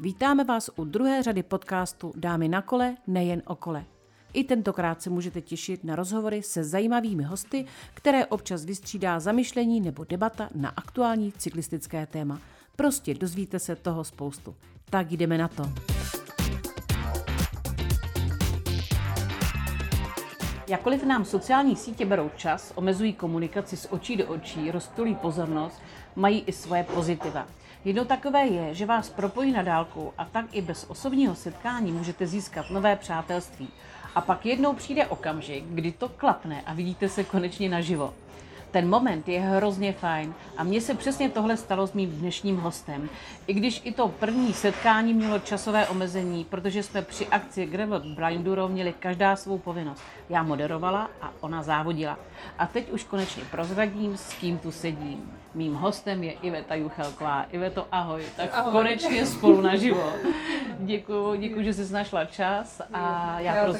Vítáme vás u druhé řady podcastu Dámy na kole, nejen o kole. I tentokrát se můžete těšit na rozhovory se zajímavými hosty, které občas vystřídá zamyšlení nebo debata na aktuální cyklistické téma. Prostě dozvíte se toho spoustu. Tak jdeme na to. Jakkoliv nám sociální sítě berou čas, omezují komunikaci z očí do očí, rozptulí pozornost, mají i svoje pozitiva. Jedno takové je, že vás propojí na dálku a tak i bez osobního setkání můžete získat nové přátelství. A pak jednou přijde okamžik, kdy to klapne a vidíte se konečně naživo. Ten moment je hrozně fajn a mně se přesně tohle stalo s mým dnešním hostem. I když i to první setkání mělo časové omezení, protože jsme při akci Gravel Blinduro měli každá svou povinnost. Já moderovala a ona závodila. A teď už konečně prozradím, s kým tu sedím. Mým hostem je Iveta Juchelková. Iveto, ahoj. Tak ahoj. konečně spolu naživo. Děkuji, děkuji, že jsi našla čas. A já, já, proz,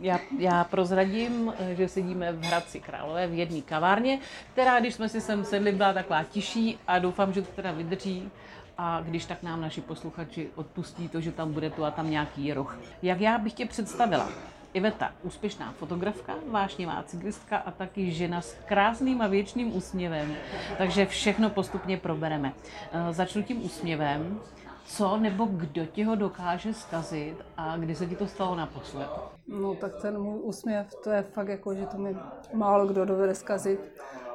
já, já prozradím, že sedíme v Hradci Králové v jedné kavárně, která, když jsme si sem sedli, byla taková tiší a doufám, že to teda vydrží a když tak nám naši posluchači odpustí to, že tam bude tu a tam nějaký roh. Jak já bych tě představila? Iveta, úspěšná fotografka, vášnivá cyklistka a taky žena s krásným a věčným úsměvem. Takže všechno postupně probereme. Eh, začnu tím úsměvem. Co nebo kdo ti ho dokáže zkazit a kdy se ti to stalo naposled? No tak ten můj úsměv, to je fakt jako, že to mi málo kdo dovede zkazit.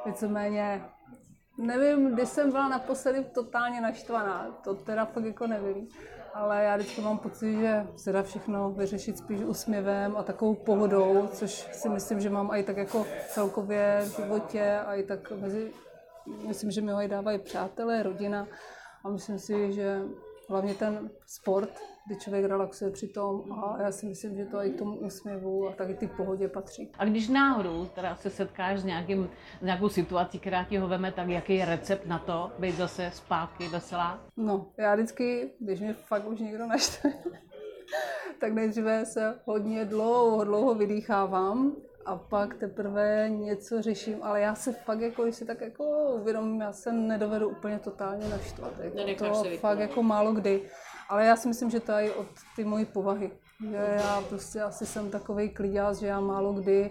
Víceméně nevím, kdy jsem byla naposledy totálně naštvaná, to teda fakt jako nevím ale já vždycky mám pocit, že se dá všechno vyřešit spíš úsměvem a takovou pohodou, což si myslím, že mám i tak jako celkově v životě a i tak mezi, myslím, že mi ho i dávají přátelé, rodina a myslím si, že hlavně ten sport, kdy člověk relaxuje při tom a já si myslím, že to i k tomu úsměvu a taky ty pohodě patří. A když náhodou teda se setkáš s, nějakým, s nějakou situací, která ti ho veme, tak jaký je recept na to, být zase zpátky veselá? No, já vždycky, když mě fakt už někdo naštve, tak nejdříve se hodně dlouho, dlouho vydýchávám a pak teprve něco řeším, ale já se fakt jako, když si tak jako uvědomím, já se nedovedu úplně totálně naštvat. Jako to fakt jako málo kdy. Ale já si myslím, že to je od ty mojí povahy. Že já prostě asi jsem takový kliděz, že já málo kdy,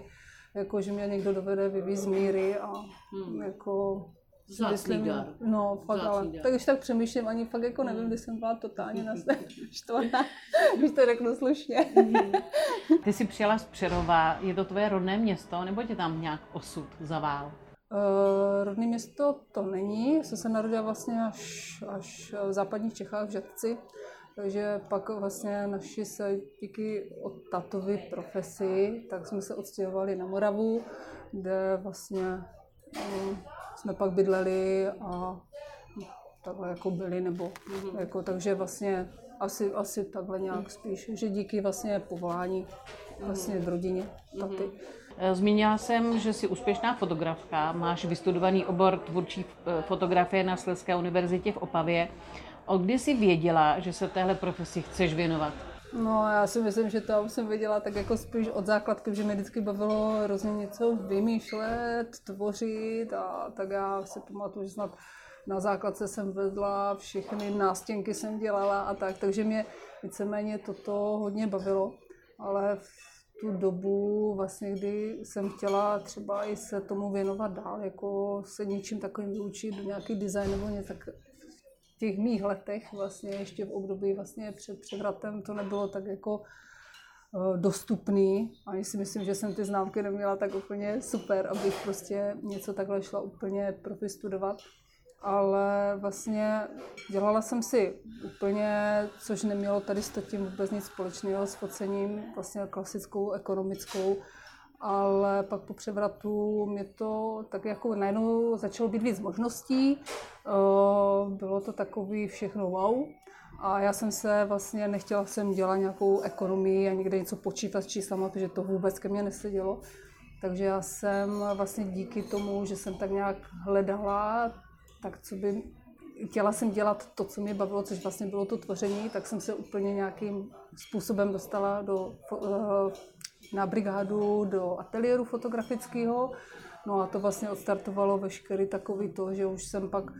jako že mě někdo dovede vyvízt z míry a hmm. jako myslím, dar. No, fakt, Zlatý ale dar. tak když tak přemýšlím, ani fakt jako nevím, kdy jsem byla totálně naštvaná, když to řeknu slušně. Mhm. Ty jsi přijela z Přerova, je to tvoje rodné město, nebo tě tam nějak osud zavál? Uh, rodné město to není, jsem se narodila vlastně až, až v západních Čechách v Žadci, takže pak vlastně naši se díky od tatovi profesi, tak jsme se odstěhovali na Moravu, kde vlastně um, jsme pak bydleli a takhle jako byli, nebo mm-hmm. jako, takže vlastně asi, asi takhle nějak spíš, že díky vlastně povolání vlastně v rodině taty. Mm-hmm. Zmínila jsem, že jsi úspěšná fotografka, máš vystudovaný obor tvůrčí eh, fotografie na Slezské univerzitě v Opavě. Od kdy jsi věděla, že se téhle profesi chceš věnovat? No, já si myslím, že to jsem věděla tak jako spíš od základky, že mě vždycky bavilo hrozně něco vymýšlet, tvořit a tak já si pamatuju, že snad na základce jsem vedla, všechny nástěnky jsem dělala a tak, takže mě víceméně toto hodně bavilo, ale v tu dobu, vlastně, kdy jsem chtěla třeba i se tomu věnovat dál, jako se něčím takovým vyučit, nějaký design nebo něco, tak těch mých letech, vlastně ještě v období vlastně před převratem, to nebylo tak jako eh, dostupný. A si myslím, že jsem ty známky neměla tak úplně super, abych prostě něco takhle šla úplně profi studovat ale vlastně dělala jsem si úplně, což nemělo tady s tím vůbec nic společného s focením, vlastně klasickou ekonomickou, ale pak po převratu mě to tak jako najednou začalo být víc možností, eh, bylo to takový všechno wow, a já jsem se vlastně, nechtěla jsem dělat nějakou ekonomii a někde něco počítat s číslama, protože to vůbec ke mně nesedělo. Takže já jsem vlastně díky tomu, že jsem tak nějak hledala tak co by chtěla jsem dělat to, co mě bavilo, což vlastně bylo to tvoření, tak jsem se úplně nějakým způsobem dostala do, eh, na brigádu do ateliéru fotografického, No a to vlastně odstartovalo veškerý takový to, že už jsem pak, uh,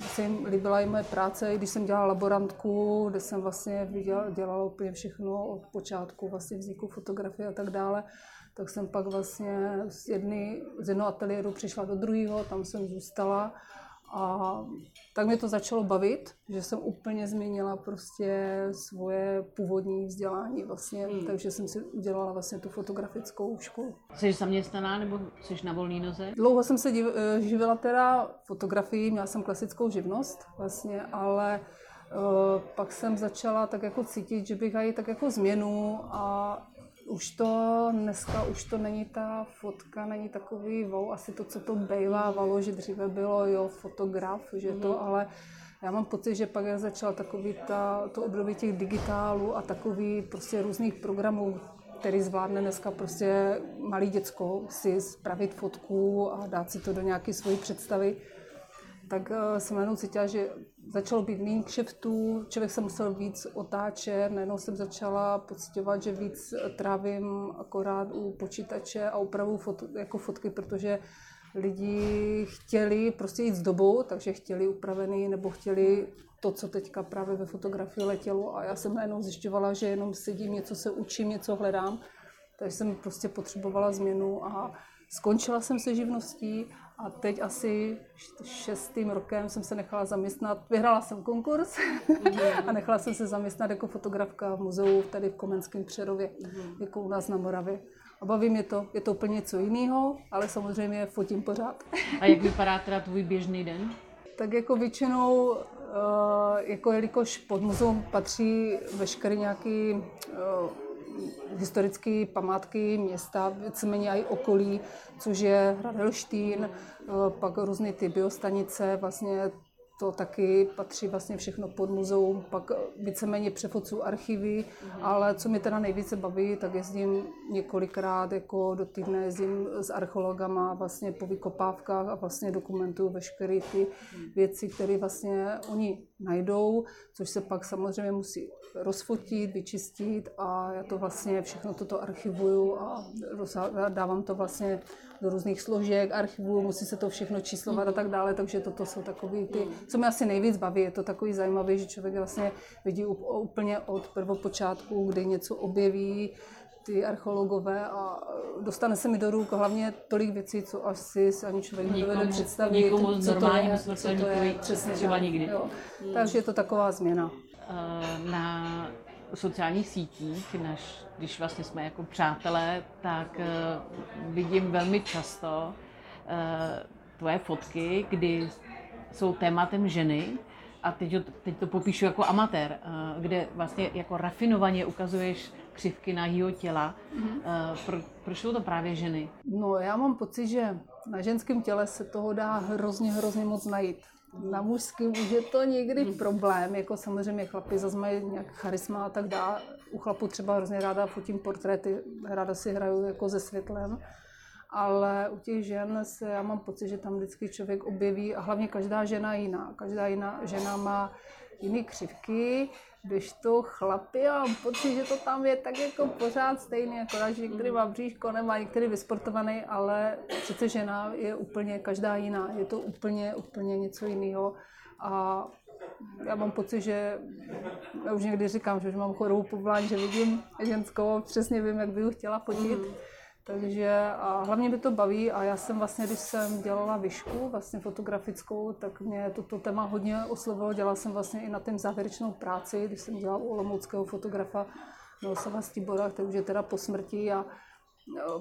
se jim líbila i moje práce, když jsem dělala laborantku, kde jsem vlastně viděla, dělala úplně všechno od počátku vlastně vzniku fotografie a tak dále, tak jsem pak vlastně z, jedny, z jednoho ateliéru přišla do druhého, tam jsem zůstala a tak mě to začalo bavit, že jsem úplně změnila prostě svoje původní vzdělání vlastně, hmm. takže jsem si udělala vlastně tu fotografickou školu. Jsi zaměstnaná nebo jsi na volné noze? Dlouho jsem se div, eh, živila teda fotografií, měla jsem klasickou živnost vlastně, ale uh, pak jsem začala tak jako cítit, že bych aj tak jako změnu a už to dneska už to není ta fotka, není takový wow, asi to, co to bejvávalo, že dříve bylo jo, fotograf, že to, mm-hmm. ale já mám pocit, že pak začala takový ta, to období těch digitálů a takový prostě různých programů, který zvládne dneska prostě malý děcko si spravit fotku a dát si to do nějaké svojí představy, tak jsem najednou cítila, že začalo být méně kšeftů, člověk se musel víc otáčet, najednou jsem začala pocitovat, že víc trávím akorát u počítače a upravu fot, jako fotky, protože lidi chtěli prostě jít s dobou, takže chtěli upravený nebo chtěli to, co teďka právě ve fotografii letělo. A já jsem najednou zjišťovala, že jenom sedím, něco se učím, něco hledám, takže jsem prostě potřebovala změnu a skončila jsem se živností a teď asi šestým rokem jsem se nechala zaměstnat. Vyhrála jsem konkurs mm-hmm. a nechala jsem se zaměstnat jako fotografka v muzeu tady v Komenském Přerově, mm-hmm. jako u nás na Moravě. A baví mě to, je to úplně něco jiného, ale samozřejmě fotím pořád. A jak vypadá teda tvůj běžný den? Tak jako většinou, eh, jako jelikož pod muzeum patří veškerý nějaký eh, historické památky města, víceméně i okolí, což je Hradelštín, eh, pak různé ty biostanice, vlastně to taky patří vlastně všechno pod muzeum, pak víceméně převodců archivy, mm-hmm. ale co mě teda nejvíce baví, tak jezdím několikrát jako do týdne, jezdím s archeologama vlastně po vykopávkách a vlastně dokumentuju veškeré ty mm-hmm. věci, které vlastně oni najdou, což se pak samozřejmě musí rozfotit, vyčistit a já to vlastně všechno toto archivuju a dávám to vlastně do různých složek, archivuju, musí se to všechno číslovat a tak dále, takže toto jsou takové ty, co mě asi nejvíc baví, je to takový zajímavý, že člověk vlastně vidí úplně od prvopočátku, kdy něco objeví, ty archeologové a dostane se mi do ruk hlavně tolik věcí, co asi si ani člověk nedovede představit. Co to je, co to je, přesně třeba nikdy. Jo. Hmm. Takže je to taková změna. Eh, na sociálních sítích, než když vlastně jsme jako přátelé, tak eh, vidím velmi často eh, tvoje fotky, kdy jsou tématem ženy, a teď, teď to popíšu jako amatér, kde vlastně jako rafinovaně ukazuješ křivky nahýho těla. Mm-hmm. Pro, proč jsou to právě ženy? No já mám pocit, že na ženském těle se toho dá hrozně, hrozně moc najít. Na mužském už je to někdy hmm. problém, jako samozřejmě chlapi zase mají nějak charisma a tak dále. U chlapů třeba hrozně ráda fotím portréty, ráda si hraju jako se světlem, ale u těch žen se, já mám pocit, že tam vždycky člověk objeví, a hlavně každá žena jiná. Každá jiná žena má jiné křivky, když to chlapi a mám pocit, že to tam je tak jako pořád stejný, jako že některý má bříško, nemá některý vysportovaný, ale přece žena je úplně každá jiná, je to úplně, úplně něco jiného a já mám pocit, že já už někdy říkám, že už mám chorou povolání, že vidím ženskou, přesně vím, jak bych ji chtěla fotit. Mm. Takže a hlavně mě to baví a já jsem vlastně, když jsem dělala vyšku, vlastně fotografickou, tak mě toto téma hodně oslovilo. Dělala jsem vlastně i na tém závěrečnou práci, když jsem dělala u olomouckého fotografa Miloslava Stibora, který už je teda po smrti a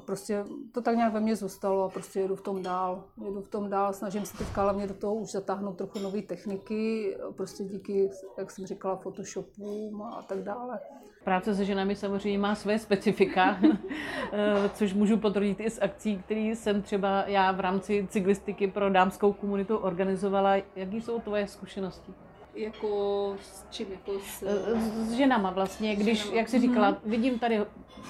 prostě to tak nějak ve mně zůstalo a prostě jedu v tom dál. Jedu v tom dál, snažím se teďka hlavně do toho už zatáhnout trochu nové techniky, prostě díky, jak jsem říkala, Photoshopům a tak dále. Práce se ženami samozřejmě má své specifika, eh, což můžu potvrdit i z akcí, které jsem třeba já v rámci cyklistiky pro dámskou komunitu organizovala. Jaký jsou tvoje zkušenosti? Jako s čím? Jako s, eh, s ženama vlastně, když, ženama. jak jsi říkala, mm-hmm. vidím tady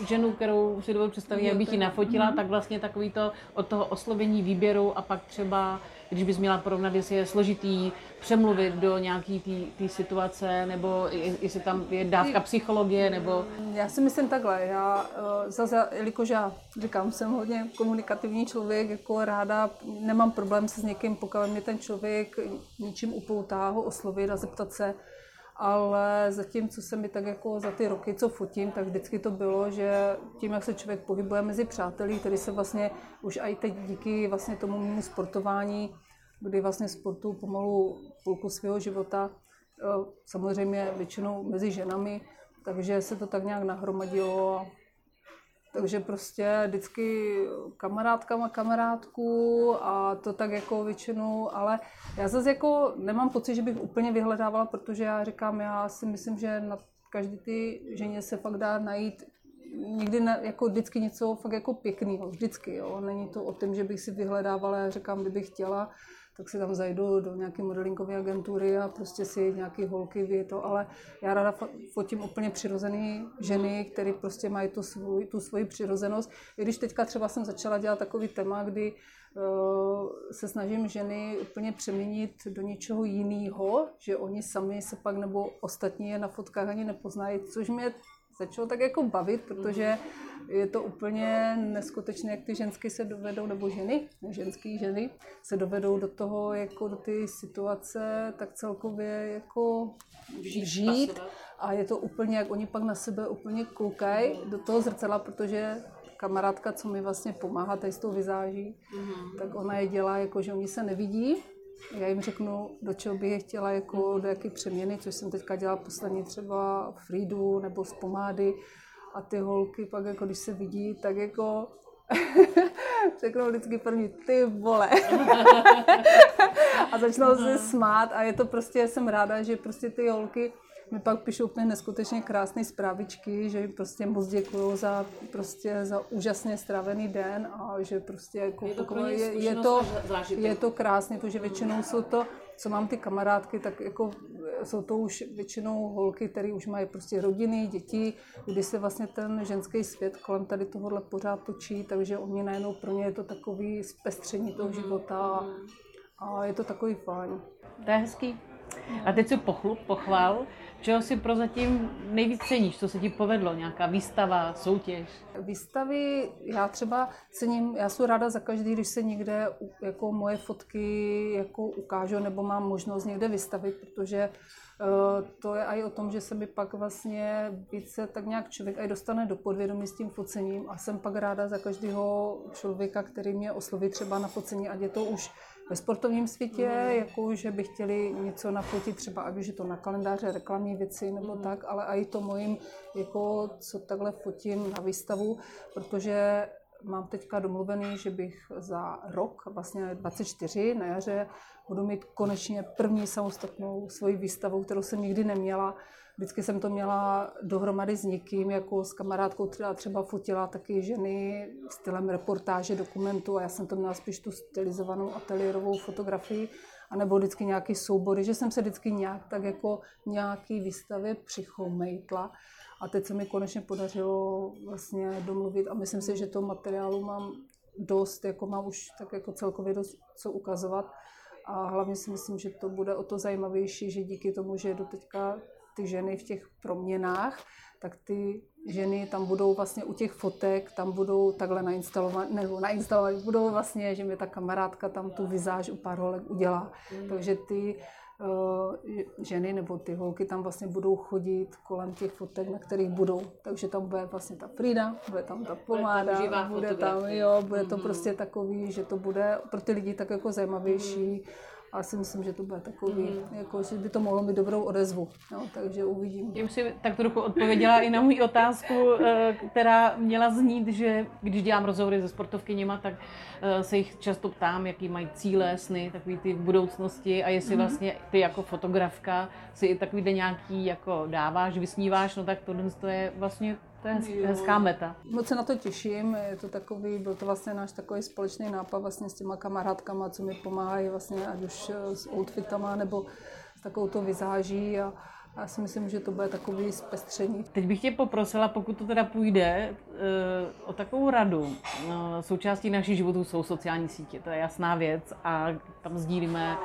ženu, kterou si dovedu představit, jak bych ji nafotila, mm-hmm. tak vlastně takový to od toho oslovení výběru a pak třeba když bys měla porovnat, jestli je složitý přemluvit do nějaký té situace, nebo jestli tam je dávka psychologie, nebo... Já si myslím takhle, já eh, zase, jelikož já říkám, jsem hodně komunikativní člověk, jako ráda, nemám problém se s někým, pokud mě ten člověk ničím upoutá, ho oslovit a zeptat se, ale zatím, co se mi tak jako za ty roky, co fotím, tak vždycky to bylo, že tím, jak se člověk pohybuje mezi přáteli, který se vlastně už i teď díky vlastně tomu mému sportování, kdy vlastně sportu pomalu půlku svého života, eh, samozřejmě většinou mezi ženami, takže se to tak nějak nahromadilo takže prostě vždycky kamarádka má kamarádku a to tak jako většinou, ale já zase jako nemám pocit, že bych úplně vyhledávala, protože já říkám, já si myslím, že na každý ty ženě se fakt dá najít někdy na, jako vždycky něco fakt jako pěkného, vždycky, jo. Není to o tom, že bych si vyhledávala, já říkám, kdybych chtěla, tak si tam zajdu do nějaké modelingové agentury a prostě si nějaký holky ví to, ale já ráda fotím úplně přirozené ženy, které prostě mají tu, svůj, tu svoji přirozenost. I když teďka třeba jsem začala dělat takový téma, kdy uh, se snažím ženy úplně přeměnit do něčeho jiného, že oni sami se pak nebo ostatní je na fotkách ani nepoznají, což mě začalo tak jako bavit, protože je to úplně neskutečné, jak ty ženské se dovedou, nebo ženy, ženské ženy, se dovedou do toho, jako do ty situace, tak celkově jako žít, žít. a je to úplně, jak oni pak na sebe úplně koukají do toho zrcadla, protože kamarádka, co mi vlastně pomáhá tady s tou vizáží, mm-hmm. tak ona je dělá jako, že oni se nevidí, já jim řeknu, do čeho bych je chtěla, jako do jaké přeměny, což jsem teďka dělala poslední třeba Fridu nebo z pomády. A ty holky pak, jako když se vidí, tak jako řeknou vždycky první, ty vole. a začnou se smát a je to prostě, jsem ráda, že prostě ty holky mi pak píšou úplně neskutečně krásné zprávičky, že prostě moc děkuju za, prostě za úžasně strávený den a že prostě jako je to, je, je, to, je to krásné, protože většinou jsou to, co mám ty kamarádky, tak jako jsou to už většinou holky, které už mají prostě rodiny, děti, kdy se vlastně ten ženský svět kolem tady tohohle pořád točí, takže oni najednou pro ně je to takový zpestření toho mhm, života mhm. a je to takový fajn. To je hezký. A teď si pochlup, pochval, čeho si prozatím nejvíc ceníš, co se ti povedlo, nějaká výstava, soutěž? Výstavy, já třeba cením, já jsem ráda za každý, když se někde jako moje fotky jako ukážu nebo mám možnost někde vystavit, protože uh, to je i o tom, že se mi pak vlastně více tak nějak člověk i dostane do podvědomí s tím focením a jsem pak ráda za každého člověka, který mě osloví třeba na focení, ať je to už ve sportovním světě, mm. jako že by chtěli něco nafotit, třeba ať už je to na kalendáře, reklamní věci nebo mm. tak, ale i to mojím, jako co takhle fotím na výstavu, protože mám teďka domluvený, že bych za rok, vlastně 24 na jaře, budu mít konečně první samostatnou svoji výstavu, kterou jsem nikdy neměla Vždycky jsem to měla dohromady s někým, jako s kamarádkou, která třeba fotila taky ženy stylem reportáže, dokumentu a já jsem to měla spíš tu stylizovanou ateliérovou fotografii, anebo vždycky nějaký soubory, že jsem se vždycky nějak tak jako nějaký výstavě přichomejtla. A teď se mi konečně podařilo vlastně domluvit a myslím si, že to materiálu mám dost, jako mám už tak jako celkově dost co ukazovat. A hlavně si myslím, že to bude o to zajímavější, že díky tomu, že do teďka ty ženy v těch proměnách, tak ty ženy tam budou vlastně u těch fotek, tam budou takhle nainstalovat, nebo nainstalovat, budou vlastně, že mi ta kamarádka tam tu vizáž u pár holek udělá. Mm. Takže ty uh, ženy nebo ty holky tam vlastně budou chodit kolem těch fotek, na kterých budou. Takže tam bude vlastně ta Frida, bude tam ta pomáda, bude tam, bude tam jo, bude to mm. prostě takový, že to bude pro ty lidi tak jako zajímavější. Mm ale si myslím, že to bude takový, mm. jako, že by to mohlo mít dobrou odezvu, no, takže uvidím. Já už si tak trochu odpověděla i na můj otázku, eh, která měla znít, že když dělám rozhovory se sportovkyněma, tak eh, se jich často ptám, jaký mají cíle, sny, takový ty v budoucnosti a jestli mm. vlastně ty jako fotografka si i takový nějaký jako dáváš, vysníváš, no tak tohle je vlastně to je hezká meta. Moc se na to těším, je to takový, byl to vlastně náš takový společný nápad vlastně s těma kamarádkama, co mi pomáhají vlastně ať už s outfitama nebo s takovou to vizáží a já si myslím, že to bude takový zpestření. Teď bych tě poprosila, pokud to teda půjde, eh, o takovou radu. No, součástí našich životů jsou sociální sítě, to je jasná věc a tam sdílíme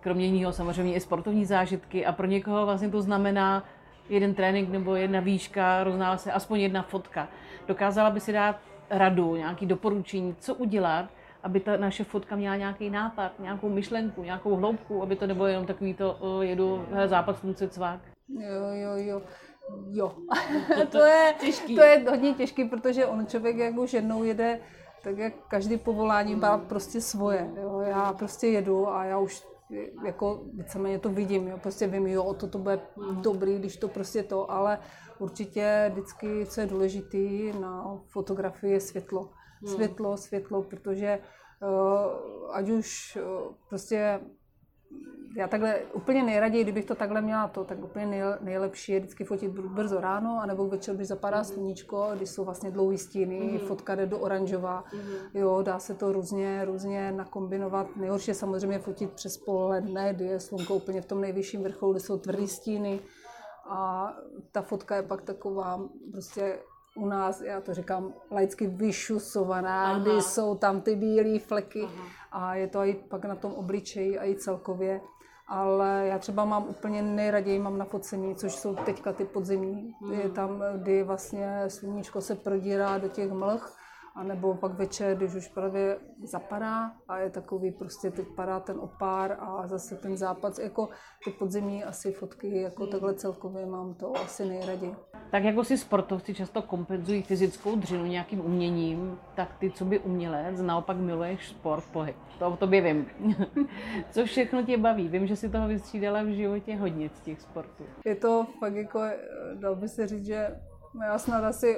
kromě jiného samozřejmě i sportovní zážitky a pro někoho vlastně to znamená jeden trénink nebo jedna výška, roznála se aspoň jedna fotka. Dokázala by si dát radu, nějaký doporučení, co udělat, aby ta naše fotka měla nějaký nápad, nějakou myšlenku, nějakou hloubku, aby to nebylo jenom takový to, o, jedu západ slunce cvák. Jo, jo, jo. Jo, to, to, je, těžký. to je hodně těžký, protože on člověk, jak už jednou jede, tak jak každý povolání má prostě svoje. Jo. Já prostě jedu a já už jako víceméně to vidím, jo. prostě vím, jo, to to bude dobrý, když to prostě to, ale určitě vždycky, co je důležité na fotografii, je světlo. Hmm. Světlo, světlo, protože uh, ať už uh, prostě já takhle úplně nejraději, kdybych to takhle měla to, tak úplně nejlepší je vždycky fotit brzo ráno, anebo večer, když zapadá mm-hmm. sluníčko, když jsou vlastně dlouhý stíny, mm-hmm. fotka jde do oranžová, mm-hmm. jo, dá se to různě, různě nakombinovat. Nejhorší je samozřejmě fotit přes poledne, kdy je slunko úplně v tom nejvyšším vrcholu, kde jsou tvrdý stíny a ta fotka je pak taková prostě u nás, já to říkám, laicky vyšusovaná, Aha. kdy jsou tam ty bílé fleky Aha. a je to i pak na tom obličeji a i celkově. Ale já třeba mám úplně nejraději mám na focení, což jsou teďka ty podzimní, hmm. je tam, kdy vlastně sluníčko se prodírá do těch mlh a nebo pak večer, když už právě zapadá a je takový prostě, teď padá ten opár a zase ten západ, jako ty podzimní asi fotky, jako hmm. takhle celkově mám to asi nejraději. Tak jako si sportovci často kompenzují fyzickou dřinu nějakým uměním, tak ty, co by umělec, naopak miluješ sport, pohyb. To o tobě vím. co všechno tě baví? Vím, že si toho vystřídala v životě hodně z těch sportů. Je to fakt jako, dal by se říct, že já snad asi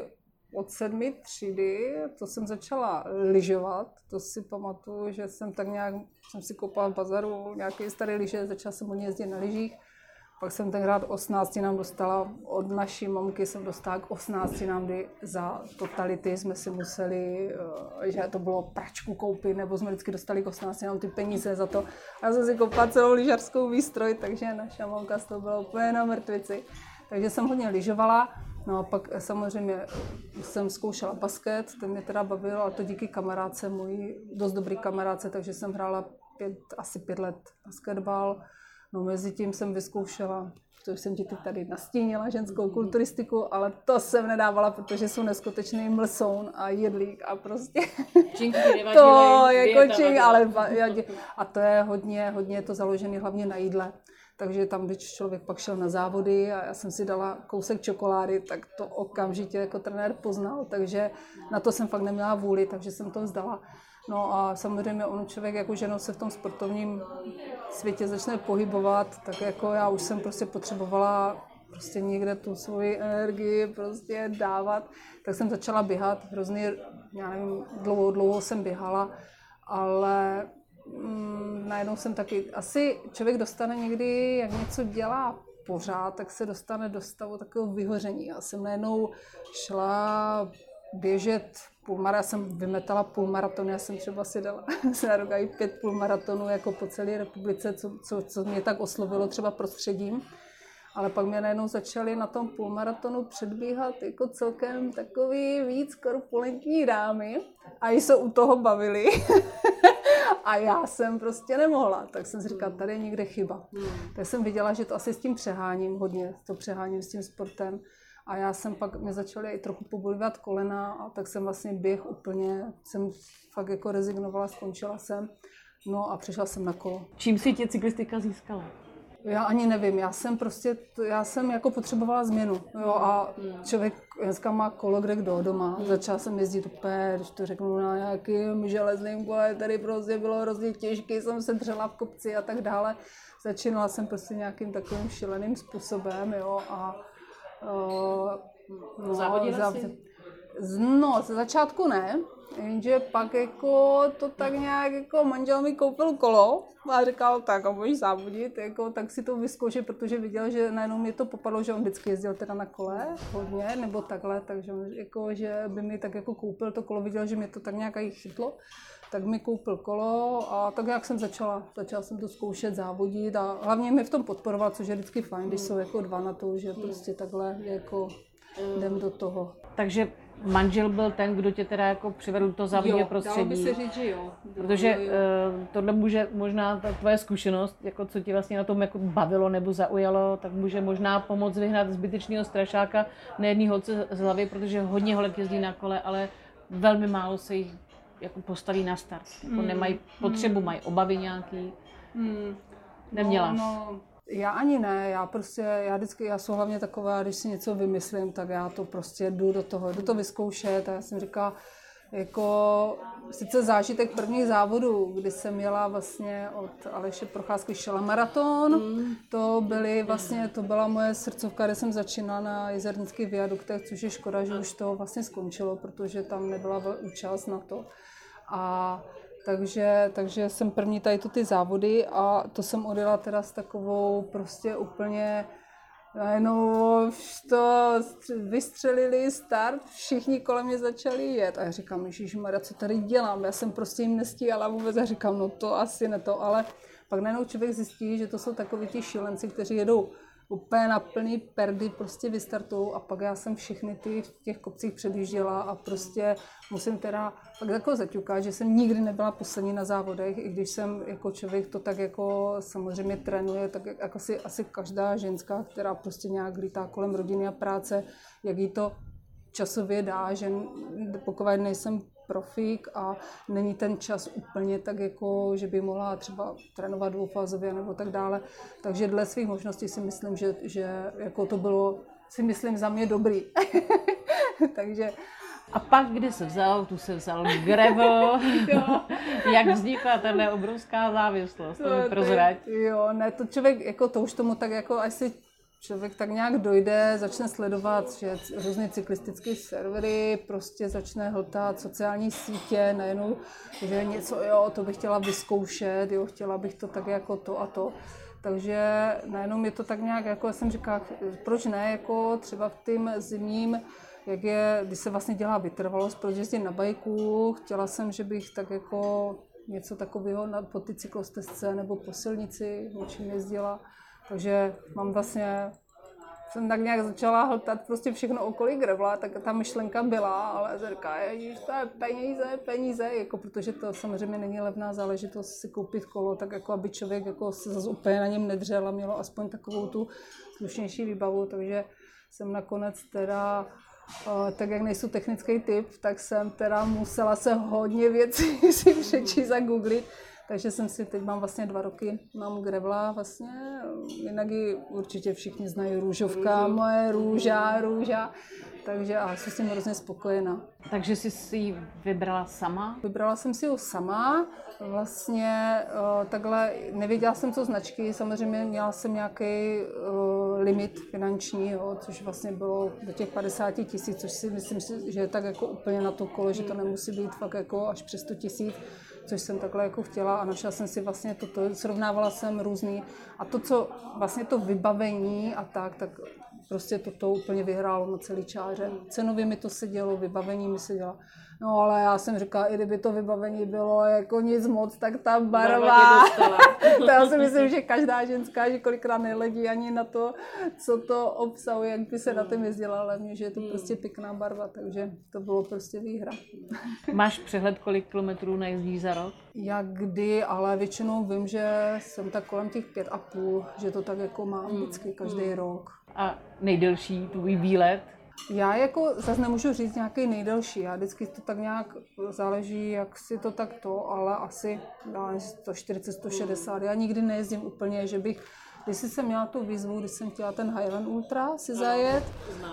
od sedmi třídy, to jsem začala lyžovat, to si pamatuju, že jsem tak nějak, jsem si koupala v bazaru nějaké staré lyže, začala jsem hodně jezdit na lyžích. Pak jsem tenkrát 18 nám dostala, od naší mamky jsem dostala k 18 nám, kdy za totality jsme si museli, eh, že to bylo pračku koupit, nebo jsme vždycky dostali k 18 nám ty peníze za to. A já jsem si koupila celou lyžařskou výstroj, takže naša mamka z toho byla úplně na mrtvici. Takže jsem hodně lyžovala. No a pak samozřejmě jsem zkoušela basket, ten mě teda bavil, a to díky kamarádce, můj dost dobrý kamarádce, takže jsem hrála pět, asi pět let basketbal. No mezi tím jsem vyzkoušela, to jsem ti tady nastínila, ženskou kulturistiku, ale to jsem nedávala, protože jsou neskutečný mlsoun a jedlík a prostě to jako čink, ale a to je hodně, hodně je to založené hlavně na jídle. Takže tam, když člověk pak šel na závody a já jsem si dala kousek čokolády, tak to okamžitě jako trenér poznal, takže na to jsem fakt neměla vůli, takže jsem to vzdala. No a samozřejmě on člověk jako ženou se v tom sportovním světě začne pohybovat, tak jako já už jsem prostě potřebovala prostě někde tu svoji energii prostě dávat, tak jsem začala běhat, hrozně, já nevím, dlouho, dlouho jsem běhala, ale mm, najednou jsem taky, asi člověk dostane někdy, jak něco dělá pořád, tak se dostane do stavu takového vyhoření. Já jsem najednou šla běžet půlmaraton, já jsem vymetala půlmaraton, já jsem třeba si dala za rok i pět půlmaratonů jako po celé republice, co, co, co mě tak oslovilo třeba prostředím. Ale pak mě najednou začaly na tom půlmaratonu předbíhat jako celkem takový víc korpulentní dámy a i se u toho bavili. a já jsem prostě nemohla. Tak jsem si říkala, tady je někde chyba. Hmm. Tak jsem viděla, že to asi s tím přeháním hodně, to přeháním s tím sportem. A já jsem pak, mě začaly i trochu pobolívat kolena a tak jsem vlastně běh úplně, jsem fakt jako rezignovala, skončila jsem. No a přišla jsem na kolo. Čím si tě cyklistika získala? Já ani nevím, já jsem prostě, já jsem jako potřebovala změnu, jo, a člověk dneska má kolo kde kdo doma, začala jsem jezdit úplně, když to řeknu na nějakým železným kole, tady prostě bylo hrozně těžké, jsem se dřela v kopci a tak dále. Začínala jsem prostě nějakým takovým šíleným způsobem, jo, a uh, no, Závodila záv... jsi? No, ze začátku ne, jenže pak jako to tak nějak jako manžel mi koupil kolo a říkal, tak a můžeš závodit, jako, tak si to vyzkoušet, protože viděl, že najednou mě to popadlo, že on vždycky jezdil teda na kole hodně, nebo takhle, takže jako, že by mi tak jako koupil to kolo, viděl, že mě to tak nějak i chytlo tak mi koupil kolo a tak jak jsem začala, začala jsem to zkoušet závodit a hlavně mi v tom podporoval, což je vždycky fajn, když jsou jako dva na to, že prostě takhle jako jdem do toho. Takže manžel byl ten, kdo tě teda jako přivedl toho závodního prostředí. Dalo by se říct, že jo. Protože jo, jo. Uh, tohle může možná ta tvoje zkušenost, jako co tě vlastně na tom jako bavilo nebo zaujalo, tak může možná pomoct vyhnat zbytečného strašáka na jedný holce z hlavy, protože hodně holek jezdí na kole, ale velmi málo se jich jako postaví na start. Jako mm. nemají potřebu, mm. mají obavy nějaký. Mm. Neměla. No, no, já ani ne, já prostě, já vždycky, já jsem hlavně taková, když si něco vymyslím, tak já to prostě jdu do toho, jdu to vyzkoušet a já jsem říkala, jako sice zážitek prvních závodů, kdy jsem jela vlastně od Aleše Procházky šela maraton, mm. to byly vlastně, to byla moje srdcovka, kde jsem začínala na jezernických viaduktech, což je škoda, že už to vlastně skončilo, protože tam nebyla účast na to. A takže, takže jsem první tady tu ty závody a to jsem odjela teda s takovou prostě úplně najednou to vystřelili start, všichni kolem mě začali jet a já říkám, Mara, co tady dělám, já jsem prostě jim nestíhala vůbec a říkám, no to asi ne to, ale pak najednou člověk zjistí, že to jsou takoví ti šílenci, kteří jedou úplně na plný perdy prostě vystartují a pak já jsem všechny ty v těch kopcích předjížděla a prostě musím teda pak jako zaťukat, že jsem nikdy nebyla poslední na závodech, i když jsem jako člověk to tak jako samozřejmě trénuje, tak jako si asi každá ženská, která prostě nějak lítá kolem rodiny a práce, jak jí to časově dá, že pokud nejsem profík a není ten čas úplně tak jako, že by mohla třeba trénovat dvoufázově nebo tak dále. Takže dle svých možností si myslím, že, že jako to bylo, si myslím, za mě dobrý. Takže a pak, kdy se vzal, tu se vzal gravel, jak vznikla tahle obrovská závislost, to mi prozrať. Jo, ne, to člověk, jako to už tomu tak jako asi člověk tak nějak dojde, začne sledovat že různé cyklistické servery, prostě začne hltat sociální sítě, najednou, že něco, jo, to bych chtěla vyzkoušet, jo, chtěla bych to tak jako to a to. Takže najednou je to tak nějak, jako já jsem říkala, proč ne, jako třeba v tím zimním, jak je, když se vlastně dělá vytrvalost, proč jezdím na bajku, chtěla jsem, že bych tak jako něco takového po ty cyklostezce nebo po silnici něčím jezdila. Takže mám vlastně, jsem tak nějak začala hltat prostě všechno okolí grevla, tak ta myšlenka byla, ale říká, ježiš, to je peníze, peníze, jako protože to samozřejmě není levná záležitost si koupit kolo, tak jako aby člověk jako se zase úplně na něm nedřel a mělo aspoň takovou tu slušnější výbavu, takže jsem nakonec teda tak jak nejsou technický typ, tak jsem teda musela se hodně věcí si přečíst a googlit, takže jsem si, teď mám vlastně dva roky, mám grevla vlastně, jinak ji určitě všichni znají, růžovka, moje růža, růža, takže a jsem s tím hrozně spokojená. Takže jsi si ji vybrala sama? Vybrala jsem si ho sama, vlastně uh, takhle, nevěděla jsem, co značky, samozřejmě měla jsem nějaký uh, limit finanční, jo, což vlastně bylo do těch 50 tisíc, což si myslím, že je tak jako úplně na to kolo, že to nemusí být fakt jako až přes 100 tisíc což jsem takhle jako chtěla a našla jsem si vlastně toto, srovnávala jsem různý. A to, co vlastně to vybavení a tak, tak prostě toto úplně vyhrálo na celý čáře. Cenově mi to sedělo, vybavení mi sedělo. No ale já jsem říkala, i kdyby to vybavení bylo jako nic moc, tak ta barva, to já si myslím, že každá ženská, že kolikrát neledí ani na to, co to obsahuje, jak by se na tom jezdila, ale mě, že je to hmm. prostě pěkná barva, takže to bylo prostě výhra. Máš přehled, kolik kilometrů najezdíš za rok? Jak kdy, ale většinou vím, že jsem tak kolem těch pět a půl, že to tak jako mám hmm. vždycky každý hmm. rok. A nejdelší tvůj výlet? Já jako zase nemůžu říct nějaký nejdelší, já vždycky to tak nějak záleží, jak si to tak to, ale asi 140, 160. Já nikdy nejezdím úplně, že bych když jsem měla tu výzvu, když jsem chtěla ten Highland Ultra si zajet,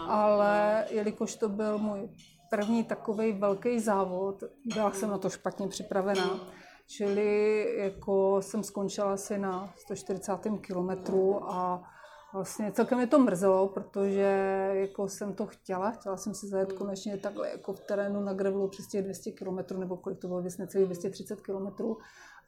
ale jelikož to byl můj první takový velký závod, byla jsem na to špatně připravená. Čili jako jsem skončila asi na 140. kilometru a vlastně celkem mě to mrzelo, protože jako jsem to chtěla, chtěla jsem si zajet Hmm. konečně takhle jako v terénu na gravelu přes těch 200 km, nebo kolik to bylo, vlastně necelých 230 km,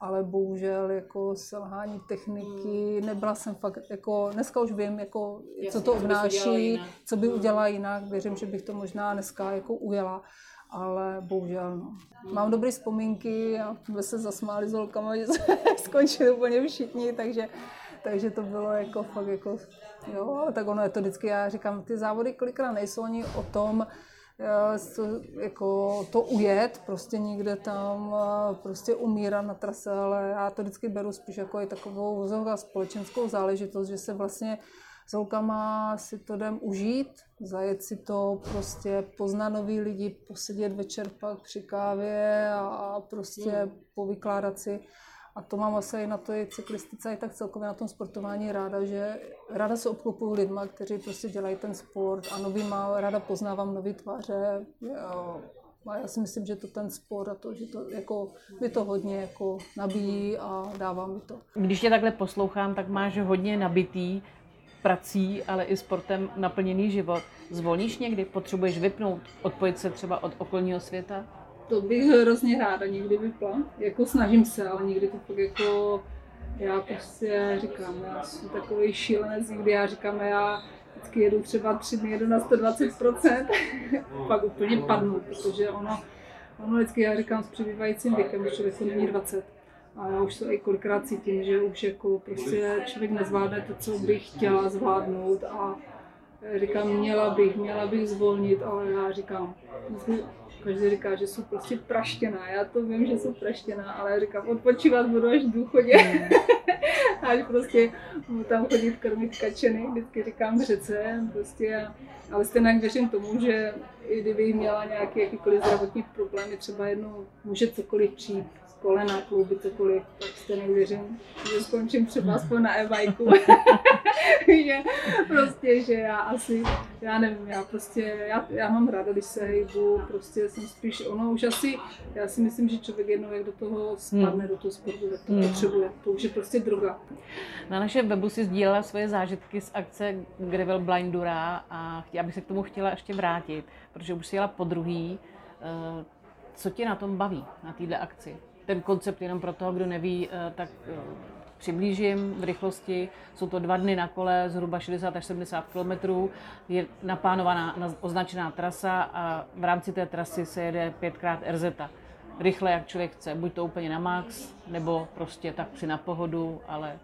ale bohužel jako selhání techniky, Hmm. nebyla jsem fakt, jako dneska už vím, jako, Jasně, co to obnáší, co by udělala jinak, věřím, že bych to možná dneska jako ujela, ale bohužel no. Mám dobré vzpomínky a jsme se zasmáli s holkama, že jsme skončili úplně všichni, takže, takže to bylo jako fakt jako, jo, ale tak ono je to vždycky, já říkám, ty závody kolikrát nejsou ani o tom, eh, co, jako to ujet, prostě někde tam eh, prostě umírat na trase, ale já to vždycky beru spíš jako i takovou společenskou záležitost, že se vlastně s holkama si to jdem užít, zajet si to, prostě poznat nový lidi, posedět večer pak při kávě a, a prostě Hmm. povykládat si. A to mám asi i na to i cyklistice, i tak celkově na tom sportování ráda, že ráda se obklopuju lidma, kteří prostě dělají ten sport a novýma, ráda poznávám nový tváře. A já si myslím, že to ten sport a to, že to jako, mi to hodně jako nabíjí a dává mi to. Když tě takhle poslouchám, tak máš hodně nabitý prací, ale i sportem naplněný život. Zvolníš někdy? Potřebuješ vypnout, odpojit se třeba od okolního světa? To bych hrozně ráda někdy vypla. Jako snažím se, ale někdy to fakt jako... Já prostě říkám, já jsem takový šílenec, někdy já říkám, já vždycky jedu třeba tři dny, jedu na 120%, pak úplně padnu, protože ono, ono vždycky, já říkám, s přibývajícím věkem, když člověk není 20, a já už to i kolikrát cítím, že už jako prostě člověk nezvládne to, co bych chtěla zvládnout. A říkám, měla bych, měla bych zvolnit, ale já říkám, každý říká, že jsou prostě praštěná, já to vím, že jsou praštěná, ale říkám, odpočívat budu až v důchodě, až prostě budu tam chodit krmit kačeny, vždycky říkám v řece, prostě, ale stejně věřím tomu, že i kdybych měla nějaké jakýkoliv zdravotní problémy, třeba jednou může cokoliv přijít, kolena, klouby, cokoliv, tak stejně věřím, že skončím třeba aspoň na e-bajku. že prostě, že já asi, já nevím, já prostě, já, já mám ráda, když se hejbu, prostě jsem spíš, ono už asi, já si myslím, že člověk jednou, jak do toho spadne, do toho sportu, tak to Hmm. potřebuje, to už je prostě droga. Na našem webu si sdílela svoje zážitky z akce Gravel Blindura a já bych se k tomu chtěla ještě vrátit, protože už si jela po druhý. Eh, Co tě na tom baví, na této akci? Ten koncept jenom pro toho, kdo neví, eh, tak eh, přiblížím v rychlosti. Jsou to dva dny na kole, zhruba 60 až 70 km. Je naplánovaná, na- označená trasa a v rámci té trasy se jede pětkrát RZ. Rychle, jak člověk chce. Buď to úplně na max, nebo prostě tak při na pohodu, ale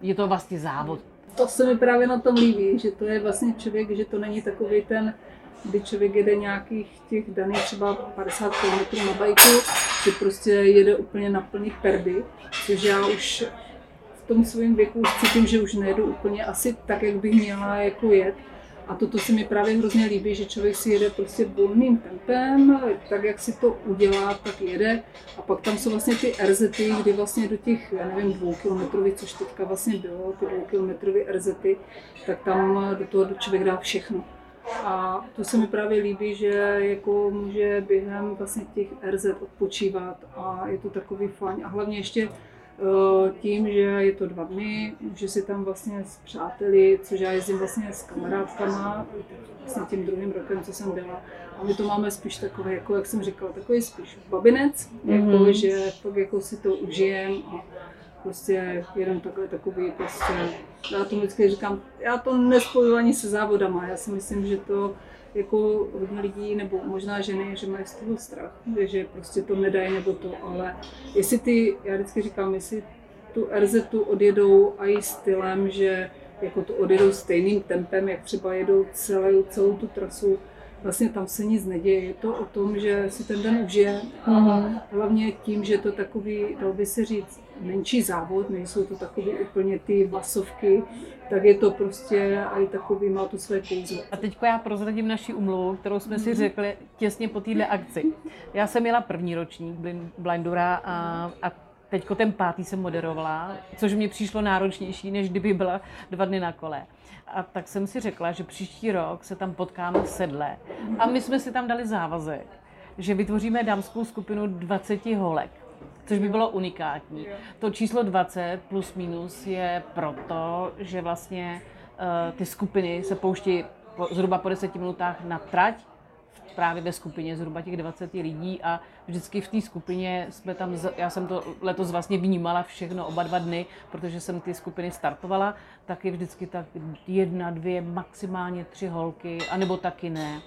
je to vlastně závod. To se mi právě na tom líbí, že to je vlastně člověk, že to není takový ten, kdy člověk jede nějakých těch daných třeba 50 km na bajku, že prostě jede úplně na plný perdy, což já už v tom svém věku už cítím, že už nejedu úplně asi tak, jak bych měla jako jet. A toto se mi právě hrozně líbí, že člověk si jede prostě volným tempem, tak jak si to udělá, tak jede. A pak tam jsou vlastně ty RZty, kdy vlastně do těch, já nevím, dvoukilometrových, což teďka vlastně bylo, ty dvoukilometrové RZty, tak tam do toho člověk dá všechno. A to se mi právě líbí, že jako může během vlastně těch RZ odpočívat a je to takový fajn. A hlavně ještě eh, tím, že je to dva dny, že si tam vlastně s přáteli, což já jezdím vlastně s kamarádkama, vlastně tím druhým rokem, co jsem byla. A my to máme spíš takové, jako jak jsem říkala, takový spíš babinec, jako Mhm. že fakt jako si to užijem a prostě jenom takhle takový prostě, já to vždycky říkám, já to nespojuji ani se závodama, já si myslím, že to jako hodně lidí, nebo možná ženy, že mají z toho strach, že prostě to nedají nebo to, ale jestli ty, já vždycky říkám, jestli tu RZ odjedou a i stylem, že jako to odjedou stejným tempem, jak třeba jedou celou, celou tu trasu, vlastně tam se nic neděje. Je to o tom, že si ten den užije a Mhm. hlavně tím, že to takový, dal by se říct, menší závod, nejsou to takový úplně ty vlasovky, tak je to prostě i takový, má to své kouzlo. A teď já prozradím naši umluvu, kterou jsme si řekli těsně po téhle akci. Já jsem měla první ročník Blin- Blindura a, a teďko ten pátý jsem moderovala, což mi přišlo náročnější, než kdyby byla dva dny na kole. A tak jsem si řekla, že příští rok se tam potkáme v sedle a my jsme si tam dali závazek, že vytvoříme dámskou skupinu 20 holek, což by bylo unikátní. To číslo 20 plus minus je proto, že vlastně ty skupiny se pouští po, zhruba po deseti minutách na trať, právě ve skupině zhruba těch 20 lidí a vždycky v té skupině jsme tam, já jsem to letos vlastně vnímala všechno oba dva dny, protože jsem ty skupiny startovala, tak je vždycky tak jedna, dvě, maximálně tři holky, anebo taky ne.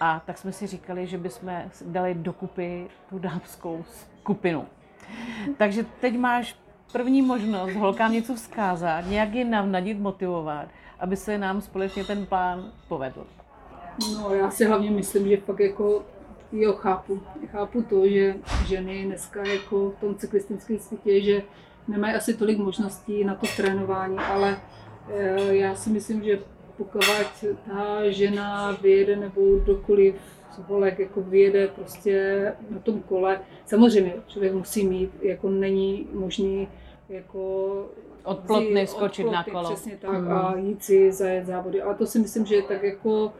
A tak jsme si říkali, že bychom dali dokupy tu dámskou skupinu. Takže teď máš první možnost holkám něco vzkázat, nějak je navnadit, motivovat, aby se nám společně ten plán povedl. No já si hlavně myslím, že fakt jako jo, chápu. Chápu to, že ženy dneska jako v tom cyklistickém světě, že nemají asi tolik možností na to trénování, ale eh, já si myslím, že pokud ta žena vyjede nebo kdokoliv holek jako vyjede prostě na tom kole, samozřejmě člověk musí mít, jako není možný jako od plotny skočit na kolo. Přesně tak mm. a jít si zajet závody. Ale to si myslím, že je tak jako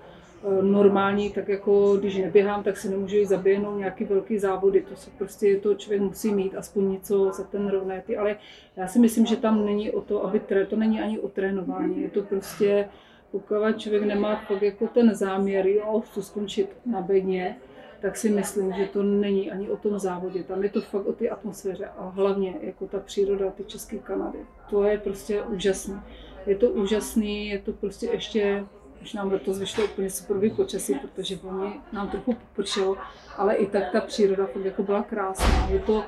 Eh, normální, tak jako když neběhám, tak si nemůžu jít zaběhnout nějaký velký závody. To se prostě to člověk musí mít aspoň něco za ten rovné ty. Ale já si myslím, že tam není o to, aby tré, to není ani o trénování. Je to prostě, pokud člověk nemá fakt jako ten záměr, jo, chci skončit na bedně, tak si myslím, že to není ani o tom závodě. Tam je to fakt o té atmosféře a hlavně jako ta příroda, ty české Kanady. To je prostě úžasné. Je to úžasný, je to prostě ještě už nám letos vyšlo úplně super počasí, protože oni nám trochu popršelo, ale i tak ta příroda fakt jako byla krásná. Je to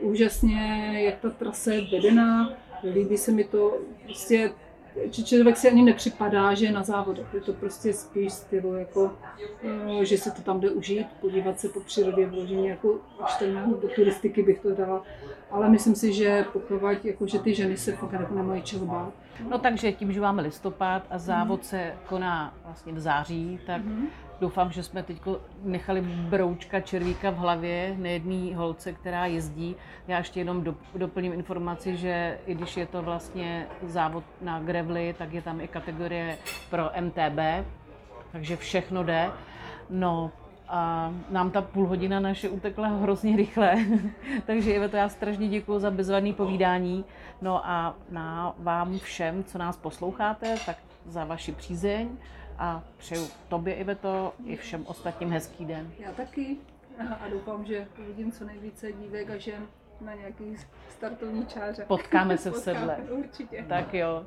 úžasně, jak ta trasa je vedená, líbí se mi to, prostě člověk si ani nepřipadá, že je na závodech. Je to prostě spíš stylu, jako, eh, že se to tam jde užít, podívat se po přírodě, vložení jako až do turistiky bych to dala. Ale myslím si, že pokud, jako, že ty ženy se fakt jako nemají čeho bát. No takže tím, že máme listopad a závod se koná vlastně v září, tak mm-hmm. Doufám, že jsme teď nechali broučka červíka v hlavě nejedný holce, která jezdí. Já ještě jenom doplním informaci, že i když je to vlastně závod na grevly, tak je tam i kategorie pro MTB, takže všechno jde. No, a nám ta půl hodina naše utekla hrozně rychle. Takže Ive, to já strašně děkuji za bezvadný povídání. No a na vám všem, co nás posloucháte, tak za vaši přízeň a přeju tobě, Iveto, i všem ostatním hezký den. Já taky a doufám, že uvidím co nejvíce dívek a žen na nějaký startovní čáře. Potkáme se v sedle. Určitě. Tak jo.